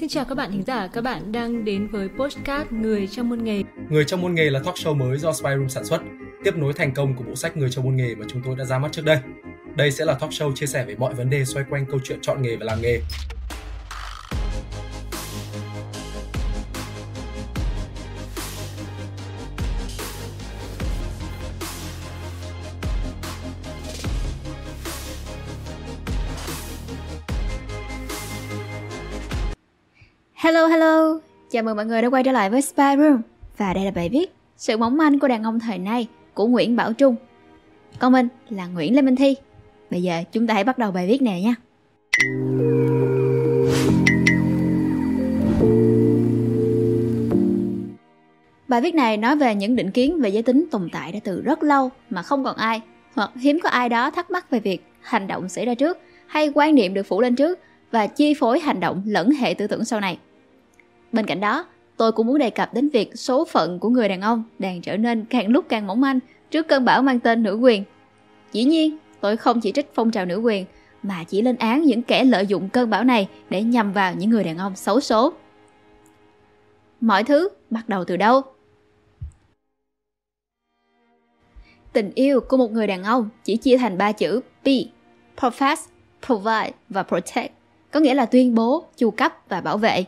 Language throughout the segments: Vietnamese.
Xin chào các bạn thính giả, các bạn đang đến với postcard Người trong môn nghề. Người trong môn nghề là talk show mới do Spyroom sản xuất, tiếp nối thành công của bộ sách Người trong môn nghề mà chúng tôi đã ra mắt trước đây. Đây sẽ là talk show chia sẻ về mọi vấn đề xoay quanh câu chuyện chọn nghề và làm nghề. Hello hello, chào mừng mọi người đã quay trở lại với Spy Room. Và đây là bài viết Sự mỏng manh của đàn ông thời nay của Nguyễn Bảo Trung. Còn mình là Nguyễn Lê Minh Thi. Bây giờ chúng ta hãy bắt đầu bài viết này nha. Bài viết này nói về những định kiến về giới tính tồn tại đã từ rất lâu mà không còn ai hoặc hiếm có ai đó thắc mắc về việc hành động xảy ra trước hay quan niệm được phủ lên trước và chi phối hành động lẫn hệ tư tưởng sau này. Bên cạnh đó, tôi cũng muốn đề cập đến việc số phận của người đàn ông đang trở nên càng lúc càng mỏng manh trước cơn bão mang tên nữ quyền. Dĩ nhiên, tôi không chỉ trích phong trào nữ quyền, mà chỉ lên án những kẻ lợi dụng cơn bão này để nhằm vào những người đàn ông xấu số. Mọi thứ bắt đầu từ đâu? Tình yêu của một người đàn ông chỉ chia thành ba chữ P, profess, provide và protect, có nghĩa là tuyên bố, chu cấp và bảo vệ.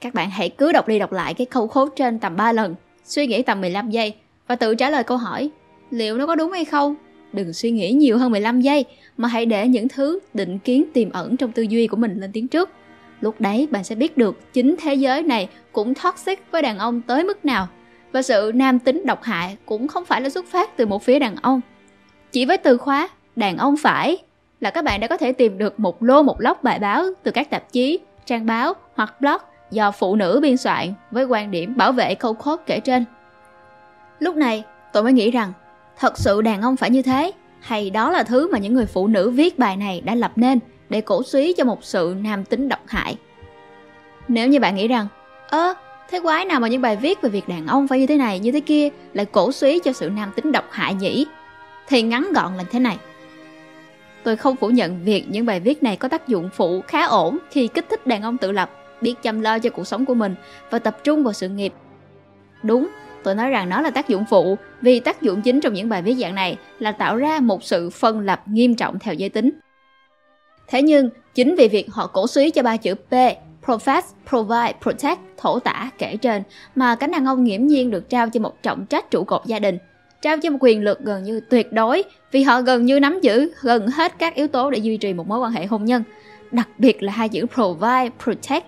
Các bạn hãy cứ đọc đi đọc lại cái câu khố trên tầm 3 lần, suy nghĩ tầm 15 giây và tự trả lời câu hỏi liệu nó có đúng hay không. Đừng suy nghĩ nhiều hơn 15 giây mà hãy để những thứ định kiến tiềm ẩn trong tư duy của mình lên tiếng trước. Lúc đấy bạn sẽ biết được chính thế giới này cũng toxic với đàn ông tới mức nào và sự nam tính độc hại cũng không phải là xuất phát từ một phía đàn ông. Chỉ với từ khóa đàn ông phải là các bạn đã có thể tìm được một lô một lóc bài báo từ các tạp chí, trang báo hoặc blog do phụ nữ biên soạn với quan điểm bảo vệ câu code kể trên. Lúc này, tôi mới nghĩ rằng, thật sự đàn ông phải như thế, hay đó là thứ mà những người phụ nữ viết bài này đã lập nên để cổ suý cho một sự nam tính độc hại. Nếu như bạn nghĩ rằng, ơ, thế quái nào mà những bài viết về việc đàn ông phải như thế này, như thế kia lại cổ suý cho sự nam tính độc hại nhỉ? Thì ngắn gọn là thế này. Tôi không phủ nhận việc những bài viết này có tác dụng phụ khá ổn khi kích thích đàn ông tự lập biết chăm lo cho cuộc sống của mình và tập trung vào sự nghiệp. Đúng, tôi nói rằng nó là tác dụng phụ vì tác dụng chính trong những bài viết dạng này là tạo ra một sự phân lập nghiêm trọng theo giới tính. Thế nhưng, chính vì việc họ cổ suý cho ba chữ P, Profess, Provide, Protect, thổ tả kể trên mà cánh đàn ông nghiễm nhiên được trao cho một trọng trách trụ cột gia đình, trao cho một quyền lực gần như tuyệt đối vì họ gần như nắm giữ gần hết các yếu tố để duy trì một mối quan hệ hôn nhân, đặc biệt là hai chữ Provide, Protect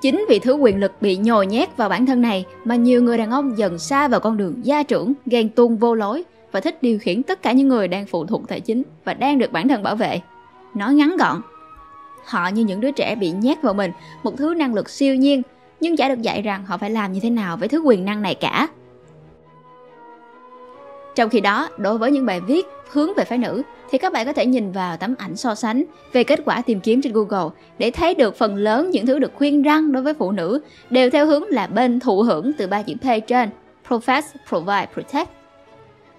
Chính vì thứ quyền lực bị nhồi nhét vào bản thân này mà nhiều người đàn ông dần xa vào con đường gia trưởng, ghen tuông vô lối và thích điều khiển tất cả những người đang phụ thuộc tài chính và đang được bản thân bảo vệ. Nói ngắn gọn, họ như những đứa trẻ bị nhét vào mình một thứ năng lực siêu nhiên nhưng chả được dạy rằng họ phải làm như thế nào với thứ quyền năng này cả. Trong khi đó, đối với những bài viết hướng về phái nữ thì các bạn có thể nhìn vào tấm ảnh so sánh về kết quả tìm kiếm trên Google để thấy được phần lớn những thứ được khuyên răng đối với phụ nữ đều theo hướng là bên thụ hưởng từ ba chữ P trên Profess, Provide, Protect.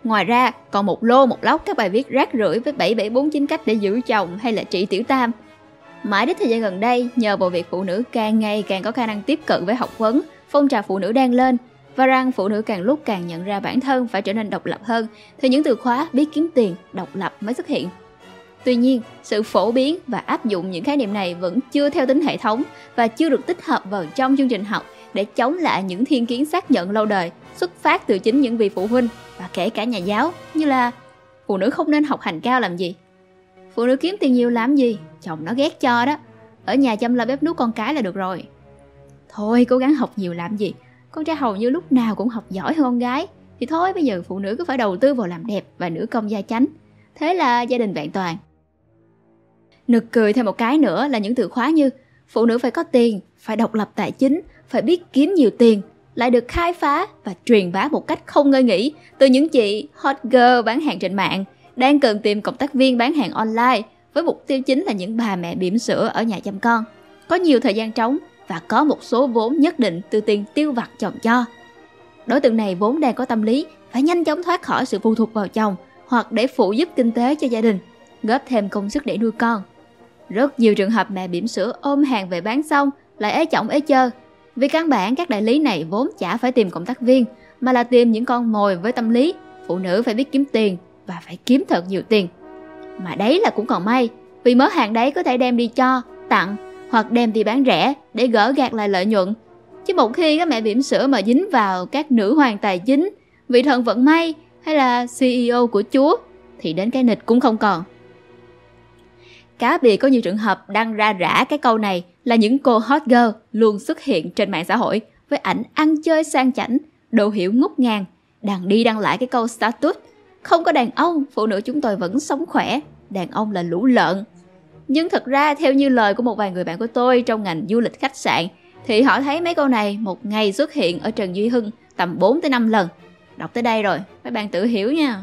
Ngoài ra, còn một lô một lóc các bài viết rác rưởi với 7749 cách để giữ chồng hay là trị tiểu tam. Mãi đến thời gian gần đây, nhờ vào việc phụ nữ càng ngày càng có khả năng tiếp cận với học vấn, phong trào phụ nữ đang lên và rằng phụ nữ càng lúc càng nhận ra bản thân phải trở nên độc lập hơn thì những từ khóa biết kiếm tiền, độc lập mới xuất hiện. Tuy nhiên, sự phổ biến và áp dụng những khái niệm này vẫn chưa theo tính hệ thống và chưa được tích hợp vào trong chương trình học để chống lại những thiên kiến xác nhận lâu đời xuất phát từ chính những vị phụ huynh và kể cả nhà giáo như là phụ nữ không nên học hành cao làm gì? Phụ nữ kiếm tiền nhiều làm gì? Chồng nó ghét cho đó. Ở nhà chăm lo bếp nút con cái là được rồi. Thôi cố gắng học nhiều làm gì? Con trai hầu như lúc nào cũng học giỏi hơn con gái. Thì thôi, bây giờ phụ nữ cứ phải đầu tư vào làm đẹp và nữ công gia chánh. Thế là gia đình vẹn toàn. Nực cười thêm một cái nữa là những từ khóa như phụ nữ phải có tiền, phải độc lập tài chính, phải biết kiếm nhiều tiền, lại được khai phá và truyền bá một cách không ngơi nghỉ từ những chị hot girl bán hàng trên mạng, đang cần tìm cộng tác viên bán hàng online với mục tiêu chính là những bà mẹ bỉm sữa ở nhà chăm con. Có nhiều thời gian trống và có một số vốn nhất định từ tiền tiêu vặt chồng cho. Đối tượng này vốn đang có tâm lý phải nhanh chóng thoát khỏi sự phụ thuộc vào chồng hoặc để phụ giúp kinh tế cho gia đình, góp thêm công sức để nuôi con. Rất nhiều trường hợp mẹ bỉm sữa ôm hàng về bán xong lại ế chồng ế chơ. Vì căn bản các đại lý này vốn chả phải tìm cộng tác viên mà là tìm những con mồi với tâm lý phụ nữ phải biết kiếm tiền và phải kiếm thật nhiều tiền. Mà đấy là cũng còn may vì mớ hàng đấy có thể đem đi cho, tặng hoặc đem đi bán rẻ để gỡ gạt lại lợi nhuận. Chứ một khi các mẹ bỉm sữa mà dính vào các nữ hoàng tài chính, vị thần vận may hay là CEO của chúa thì đến cái nịch cũng không còn. Cá biệt có nhiều trường hợp đăng ra rã cái câu này là những cô hot girl luôn xuất hiện trên mạng xã hội với ảnh ăn chơi sang chảnh, đồ hiểu ngút ngàn, đàn đi đăng lại cái câu status. Không có đàn ông, phụ nữ chúng tôi vẫn sống khỏe, đàn ông là lũ lợn. Nhưng thật ra theo như lời của một vài người bạn của tôi trong ngành du lịch khách sạn thì họ thấy mấy câu này một ngày xuất hiện ở Trần Duy Hưng tầm 4 tới 5 lần. Đọc tới đây rồi, mấy bạn tự hiểu nha.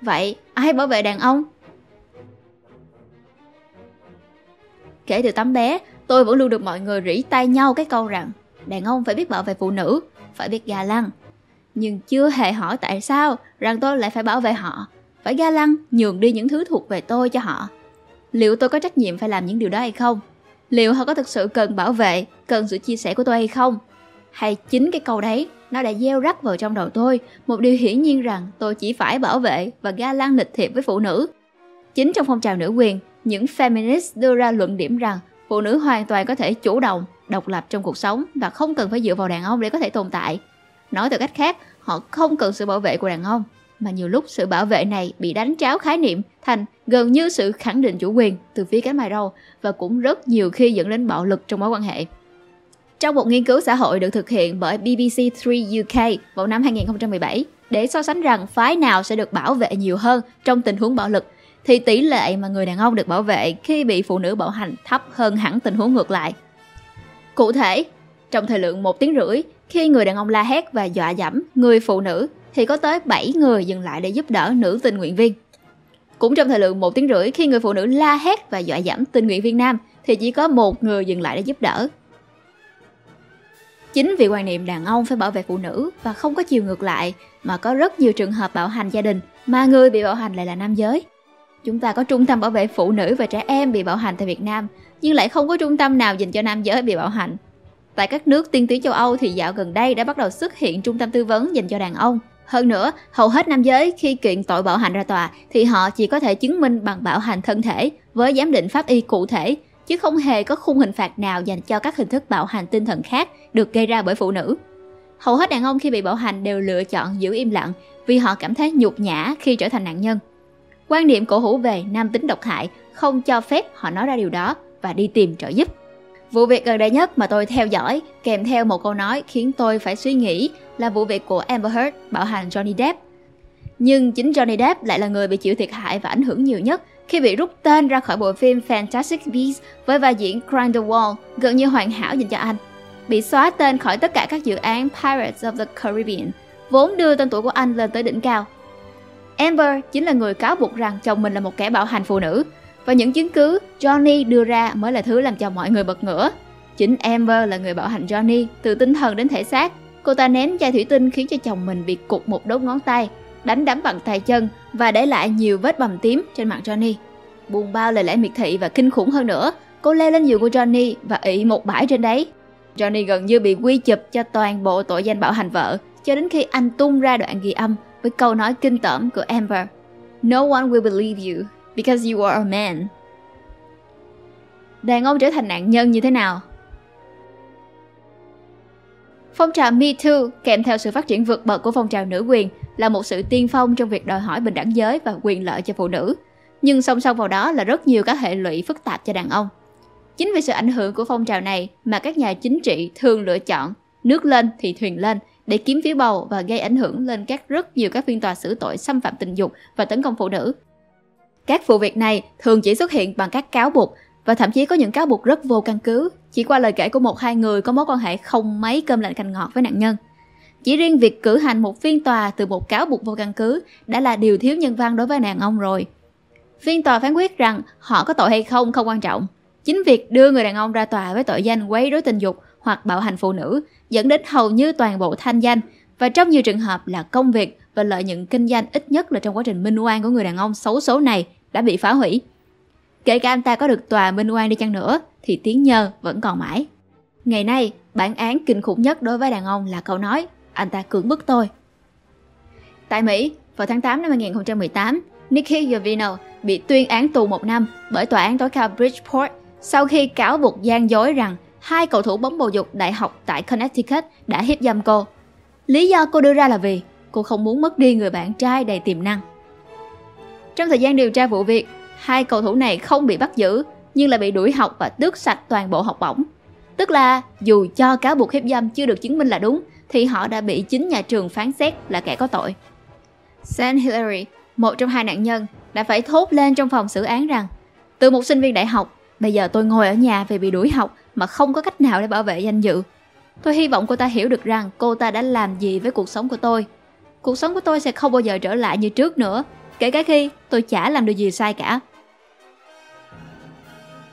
Vậy, ai bảo vệ đàn ông? Kể từ tấm bé, tôi vẫn luôn được mọi người rỉ tay nhau cái câu rằng đàn ông phải biết bảo vệ phụ nữ, phải biết ga lăng. Nhưng chưa hề hỏi tại sao rằng tôi lại phải bảo vệ họ, phải ga lăng nhường đi những thứ thuộc về tôi cho họ. Liệu tôi có trách nhiệm phải làm những điều đó hay không? Liệu họ có thực sự cần bảo vệ, cần sự chia sẻ của tôi hay không? Hay chính cái câu đấy, nó đã gieo rắc vào trong đầu tôi một điều hiển nhiên rằng tôi chỉ phải bảo vệ và ga lăng lịch thiệp với phụ nữ. Chính trong phong trào nữ quyền, những feminist đưa ra luận điểm rằng phụ nữ hoàn toàn có thể chủ động, độc lập trong cuộc sống và không cần phải dựa vào đàn ông để có thể tồn tại. Nói từ cách khác, họ không cần sự bảo vệ của đàn ông, mà nhiều lúc sự bảo vệ này bị đánh tráo khái niệm thành gần như sự khẳng định chủ quyền từ phía cánh mày râu và cũng rất nhiều khi dẫn đến bạo lực trong mối quan hệ. Trong một nghiên cứu xã hội được thực hiện bởi BBC 3 UK vào năm 2017 để so sánh rằng phái nào sẽ được bảo vệ nhiều hơn trong tình huống bạo lực thì tỷ lệ mà người đàn ông được bảo vệ khi bị phụ nữ bạo hành thấp hơn hẳn tình huống ngược lại. Cụ thể, trong thời lượng một tiếng rưỡi, khi người đàn ông la hét và dọa dẫm người phụ nữ thì có tới 7 người dừng lại để giúp đỡ nữ tình nguyện viên. Cũng trong thời lượng một tiếng rưỡi, khi người phụ nữ la hét và dọa dẫm tình nguyện viên nam thì chỉ có một người dừng lại để giúp đỡ. Chính vì quan niệm đàn ông phải bảo vệ phụ nữ và không có chiều ngược lại mà có rất nhiều trường hợp bạo hành gia đình mà người bị bạo hành lại là nam giới. Chúng ta có trung tâm bảo vệ phụ nữ và trẻ em bị bạo hành tại Việt Nam, nhưng lại không có trung tâm nào dành cho nam giới bị bạo hành. Tại các nước tiên tiến châu Âu thì dạo gần đây đã bắt đầu xuất hiện trung tâm tư vấn dành cho đàn ông. Hơn nữa, hầu hết nam giới khi kiện tội bạo hành ra tòa thì họ chỉ có thể chứng minh bằng bạo hành thân thể với giám định pháp y cụ thể, chứ không hề có khung hình phạt nào dành cho các hình thức bạo hành tinh thần khác được gây ra bởi phụ nữ. Hầu hết đàn ông khi bị bạo hành đều lựa chọn giữ im lặng vì họ cảm thấy nhục nhã khi trở thành nạn nhân. Quan niệm cổ hủ về nam tính độc hại không cho phép họ nói ra điều đó và đi tìm trợ giúp. Vụ việc gần đây nhất mà tôi theo dõi kèm theo một câu nói khiến tôi phải suy nghĩ là vụ việc của Amber Heard bạo hành Johnny Depp. Nhưng chính Johnny Depp lại là người bị chịu thiệt hại và ảnh hưởng nhiều nhất khi bị rút tên ra khỏi bộ phim Fantastic Beasts với vai diễn Grindelwald gần như hoàn hảo dành cho anh. Bị xóa tên khỏi tất cả các dự án Pirates of the Caribbean, vốn đưa tên tuổi của anh lên tới đỉnh cao. Amber chính là người cáo buộc rằng chồng mình là một kẻ bạo hành phụ nữ và những chứng cứ Johnny đưa ra mới là thứ làm cho mọi người bật ngửa. Chính Amber là người bạo hành Johnny từ tinh thần đến thể xác. Cô ta ném chai thủy tinh khiến cho chồng mình bị cụt một đốt ngón tay, đánh đấm bằng tay chân và để lại nhiều vết bầm tím trên mặt Johnny. Buồn bao lời lẽ miệt thị và kinh khủng hơn nữa, cô leo lên giường của Johnny và ị một bãi trên đấy. Johnny gần như bị quy chụp cho toàn bộ tội danh bạo hành vợ cho đến khi anh tung ra đoạn ghi âm với câu nói kinh tởm của Amber. No one will believe you because you are a man. Đàn ông trở thành nạn nhân như thế nào? Phong trào Me Too kèm theo sự phát triển vượt bậc của phong trào nữ quyền là một sự tiên phong trong việc đòi hỏi bình đẳng giới và quyền lợi cho phụ nữ. Nhưng song song vào đó là rất nhiều các hệ lụy phức tạp cho đàn ông. Chính vì sự ảnh hưởng của phong trào này mà các nhà chính trị thường lựa chọn nước lên thì thuyền lên để kiếm phiếu bầu và gây ảnh hưởng lên các rất nhiều các phiên tòa xử tội xâm phạm tình dục và tấn công phụ nữ. Các vụ việc này thường chỉ xuất hiện bằng các cáo buộc và thậm chí có những cáo buộc rất vô căn cứ, chỉ qua lời kể của một hai người có mối quan hệ không mấy cơm lạnh canh ngọt với nạn nhân. Chỉ riêng việc cử hành một phiên tòa từ một cáo buộc vô căn cứ đã là điều thiếu nhân văn đối với đàn ông rồi. Phiên tòa phán quyết rằng họ có tội hay không không quan trọng. Chính việc đưa người đàn ông ra tòa với tội danh quấy rối tình dục hoặc bạo hành phụ nữ dẫn đến hầu như toàn bộ thanh danh và trong nhiều trường hợp là công việc và lợi nhuận kinh doanh ít nhất là trong quá trình minh oan của người đàn ông xấu số này đã bị phá hủy. Kể cả anh ta có được tòa minh oan đi chăng nữa thì tiếng nhơ vẫn còn mãi. Ngày nay, bản án kinh khủng nhất đối với đàn ông là câu nói anh ta cưỡng bức tôi. Tại Mỹ, vào tháng 8 năm 2018, Nikki Giovino bị tuyên án tù một năm bởi tòa án tối cao Bridgeport sau khi cáo buộc gian dối rằng hai cầu thủ bóng bầu dục đại học tại Connecticut đã hiếp dâm cô. Lý do cô đưa ra là vì cô không muốn mất đi người bạn trai đầy tiềm năng. Trong thời gian điều tra vụ việc, hai cầu thủ này không bị bắt giữ nhưng lại bị đuổi học và tước sạch toàn bộ học bổng. Tức là dù cho cáo buộc hiếp dâm chưa được chứng minh là đúng thì họ đã bị chính nhà trường phán xét là kẻ có tội. St. Hilary, một trong hai nạn nhân, đã phải thốt lên trong phòng xử án rằng từ một sinh viên đại học, bây giờ tôi ngồi ở nhà vì bị đuổi học mà không có cách nào để bảo vệ danh dự. Tôi hy vọng cô ta hiểu được rằng cô ta đã làm gì với cuộc sống của tôi. Cuộc sống của tôi sẽ không bao giờ trở lại như trước nữa, kể cả khi tôi chả làm điều gì sai cả.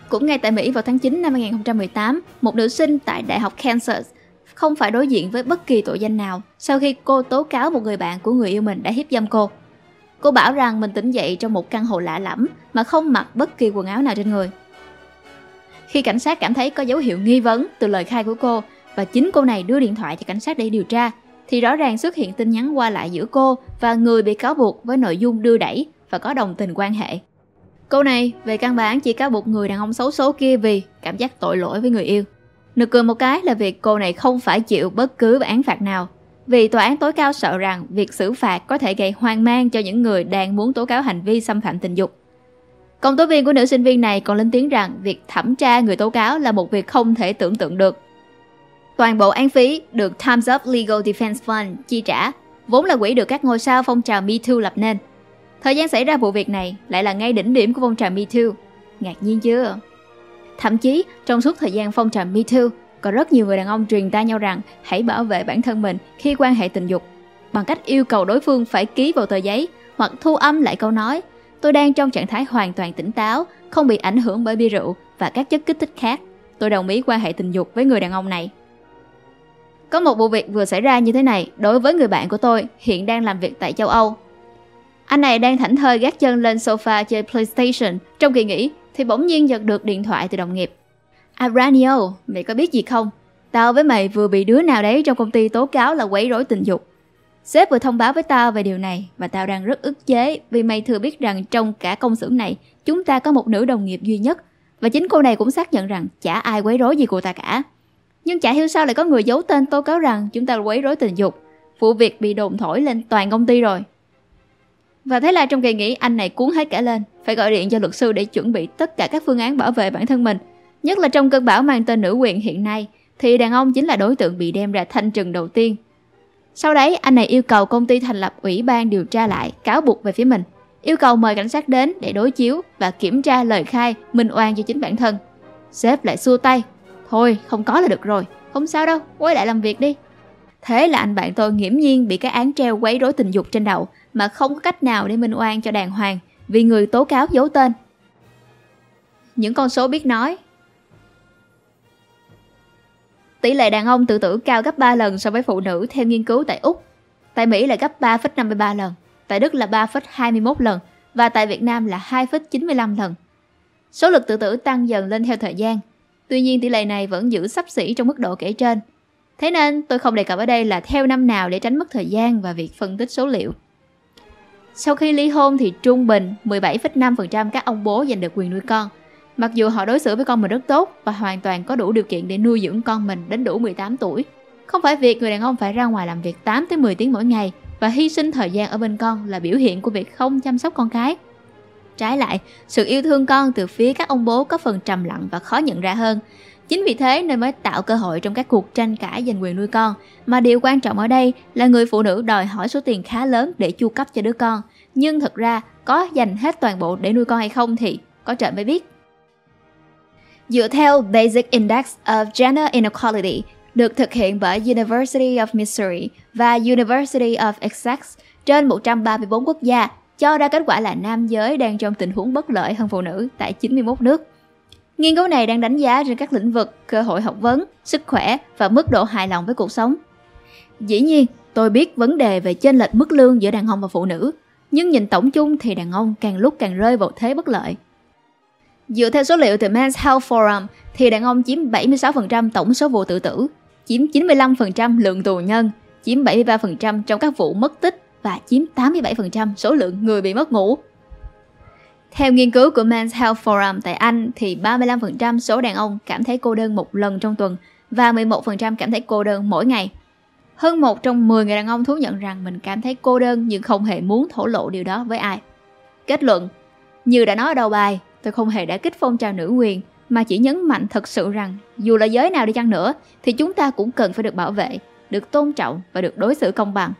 Cũng ngay tại Mỹ vào tháng 9 năm 2018, một nữ sinh tại Đại học Kansas không phải đối diện với bất kỳ tội danh nào sau khi cô tố cáo một người bạn của người yêu mình đã hiếp dâm cô. Cô bảo rằng mình tỉnh dậy trong một căn hộ lạ lẫm mà không mặc bất kỳ quần áo nào trên người. Khi cảnh sát cảm thấy có dấu hiệu nghi vấn từ lời khai của cô và chính cô này đưa điện thoại cho cảnh sát để điều tra, thì rõ ràng xuất hiện tin nhắn qua lại giữa cô và người bị cáo buộc với nội dung đưa đẩy và có đồng tình quan hệ. câu này về căn bản chỉ cáo buộc người đàn ông xấu số kia vì cảm giác tội lỗi với người yêu. Nực cười một cái là việc cô này không phải chịu bất cứ án phạt nào vì tòa án tối cao sợ rằng việc xử phạt có thể gây hoang mang cho những người đang muốn tố cáo hành vi xâm phạm tình dục. Công tố viên của nữ sinh viên này còn lên tiếng rằng việc thẩm tra người tố cáo là một việc không thể tưởng tượng được. Toàn bộ án phí được Times Up Legal Defense Fund chi trả, vốn là quỹ được các ngôi sao phong trào Me Too lập nên. Thời gian xảy ra vụ việc này lại là ngay đỉnh điểm của phong trào Me Too. Ngạc nhiên chưa? Thậm chí, trong suốt thời gian phong trào Me Too, có rất nhiều người đàn ông truyền tai nhau rằng hãy bảo vệ bản thân mình khi quan hệ tình dục bằng cách yêu cầu đối phương phải ký vào tờ giấy hoặc thu âm lại câu nói tôi đang trong trạng thái hoàn toàn tỉnh táo, không bị ảnh hưởng bởi bia rượu và các chất kích thích khác. Tôi đồng ý quan hệ tình dục với người đàn ông này. Có một vụ việc vừa xảy ra như thế này đối với người bạn của tôi hiện đang làm việc tại châu Âu. Anh này đang thảnh thơi gác chân lên sofa chơi PlayStation trong kỳ nghỉ thì bỗng nhiên nhận được điện thoại từ đồng nghiệp. Abranio, mày có biết gì không? Tao với mày vừa bị đứa nào đấy trong công ty tố cáo là quấy rối tình dục. Sếp vừa thông báo với tao về điều này và tao đang rất ức chế vì mày thừa biết rằng trong cả công xưởng này chúng ta có một nữ đồng nghiệp duy nhất và chính cô này cũng xác nhận rằng chả ai quấy rối gì cô ta cả. Nhưng chả hiểu sao lại có người giấu tên tố cáo rằng chúng ta quấy rối tình dục. Vụ việc bị đồn thổi lên toàn công ty rồi. Và thế là trong kỳ nghỉ anh này cuốn hết cả lên, phải gọi điện cho luật sư để chuẩn bị tất cả các phương án bảo vệ bản thân mình. Nhất là trong cơn bão mang tên nữ quyền hiện nay, thì đàn ông chính là đối tượng bị đem ra thanh trừng đầu tiên. Sau đấy, anh này yêu cầu công ty thành lập ủy ban điều tra lại cáo buộc về phía mình, yêu cầu mời cảnh sát đến để đối chiếu và kiểm tra lời khai minh oan cho chính bản thân. Sếp lại xua tay, thôi không có là được rồi, không sao đâu, quay lại làm việc đi. Thế là anh bạn tôi nghiễm nhiên bị cái án treo quấy rối tình dục trên đầu mà không có cách nào để minh oan cho đàng hoàng vì người tố cáo giấu tên. Những con số biết nói. Tỷ lệ đàn ông tự tử cao gấp 3 lần so với phụ nữ theo nghiên cứu tại Úc. Tại Mỹ là gấp 3,53 lần, tại Đức là 3,21 lần và tại Việt Nam là 2,95 lần. Số lực tự tử tăng dần lên theo thời gian. Tuy nhiên tỷ lệ này vẫn giữ sắp xỉ trong mức độ kể trên. Thế nên tôi không đề cập ở đây là theo năm nào để tránh mất thời gian và việc phân tích số liệu. Sau khi ly hôn thì trung bình 17,5% các ông bố giành được quyền nuôi con. Mặc dù họ đối xử với con mình rất tốt và hoàn toàn có đủ điều kiện để nuôi dưỡng con mình đến đủ 18 tuổi. Không phải việc người đàn ông phải ra ngoài làm việc 8 tới 10 tiếng mỗi ngày và hy sinh thời gian ở bên con là biểu hiện của việc không chăm sóc con cái. Trái lại, sự yêu thương con từ phía các ông bố có phần trầm lặng và khó nhận ra hơn. Chính vì thế nên mới tạo cơ hội trong các cuộc tranh cãi giành quyền nuôi con. Mà điều quan trọng ở đây là người phụ nữ đòi hỏi số tiền khá lớn để chu cấp cho đứa con. Nhưng thật ra có dành hết toàn bộ để nuôi con hay không thì có trời mới biết. Dựa theo Basic Index of Gender Inequality được thực hiện bởi University of Missouri và University of Essex trên 134 quốc gia cho ra kết quả là nam giới đang trong tình huống bất lợi hơn phụ nữ tại 91 nước. Nghiên cứu này đang đánh giá trên các lĩnh vực cơ hội học vấn, sức khỏe và mức độ hài lòng với cuộc sống. Dĩ nhiên, tôi biết vấn đề về chênh lệch mức lương giữa đàn ông và phụ nữ, nhưng nhìn tổng chung thì đàn ông càng lúc càng rơi vào thế bất lợi. Dựa theo số liệu từ Men's Health Forum thì đàn ông chiếm 76% tổng số vụ tự tử, chiếm 95% lượng tù nhân, chiếm 73% trong các vụ mất tích và chiếm 87% số lượng người bị mất ngủ. Theo nghiên cứu của Men's Health Forum tại Anh thì 35% số đàn ông cảm thấy cô đơn một lần trong tuần và 11% cảm thấy cô đơn mỗi ngày. Hơn một trong 10 người đàn ông thú nhận rằng mình cảm thấy cô đơn nhưng không hề muốn thổ lộ điều đó với ai. Kết luận, như đã nói ở đầu bài, tôi không hề đã kích phong trào nữ quyền mà chỉ nhấn mạnh thật sự rằng dù là giới nào đi chăng nữa thì chúng ta cũng cần phải được bảo vệ, được tôn trọng và được đối xử công bằng.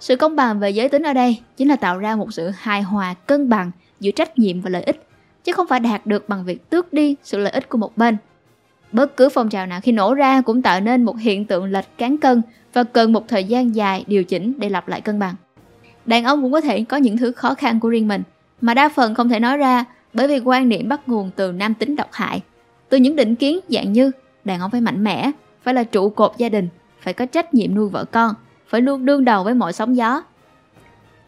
Sự công bằng về giới tính ở đây chính là tạo ra một sự hài hòa cân bằng giữa trách nhiệm và lợi ích, chứ không phải đạt được bằng việc tước đi sự lợi ích của một bên. Bất cứ phong trào nào khi nổ ra cũng tạo nên một hiện tượng lệch cán cân và cần một thời gian dài điều chỉnh để lập lại cân bằng. Đàn ông cũng có thể có những thứ khó khăn của riêng mình, mà đa phần không thể nói ra bởi vì quan niệm bắt nguồn từ nam tính độc hại. Từ những định kiến dạng như đàn ông phải mạnh mẽ, phải là trụ cột gia đình, phải có trách nhiệm nuôi vợ con, phải luôn đương đầu với mọi sóng gió.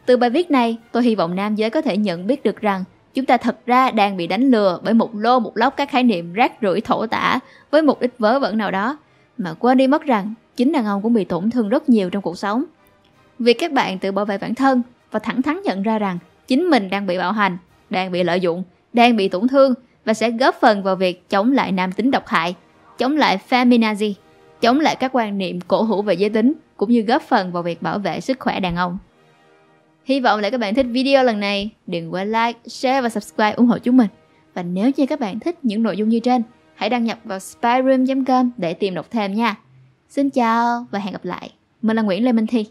Từ bài viết này, tôi hy vọng nam giới có thể nhận biết được rằng chúng ta thật ra đang bị đánh lừa bởi một lô một lóc các khái niệm rác rưởi thổ tả với mục đích vớ vẩn nào đó, mà quên đi mất rằng chính đàn ông cũng bị tổn thương rất nhiều trong cuộc sống. Việc các bạn tự bảo vệ bản thân và thẳng thắn nhận ra rằng chính mình đang bị bạo hành, đang bị lợi dụng, đang bị tổn thương và sẽ góp phần vào việc chống lại nam tính độc hại, chống lại feminazi, chống lại các quan niệm cổ hủ về giới tính cũng như góp phần vào việc bảo vệ sức khỏe đàn ông. Hy vọng là các bạn thích video lần này. Đừng quên like, share và subscribe ủng hộ chúng mình. Và nếu như các bạn thích những nội dung như trên, hãy đăng nhập vào spyroom.com để tìm đọc thêm nha. Xin chào và hẹn gặp lại. Mình là Nguyễn Lê Minh Thi.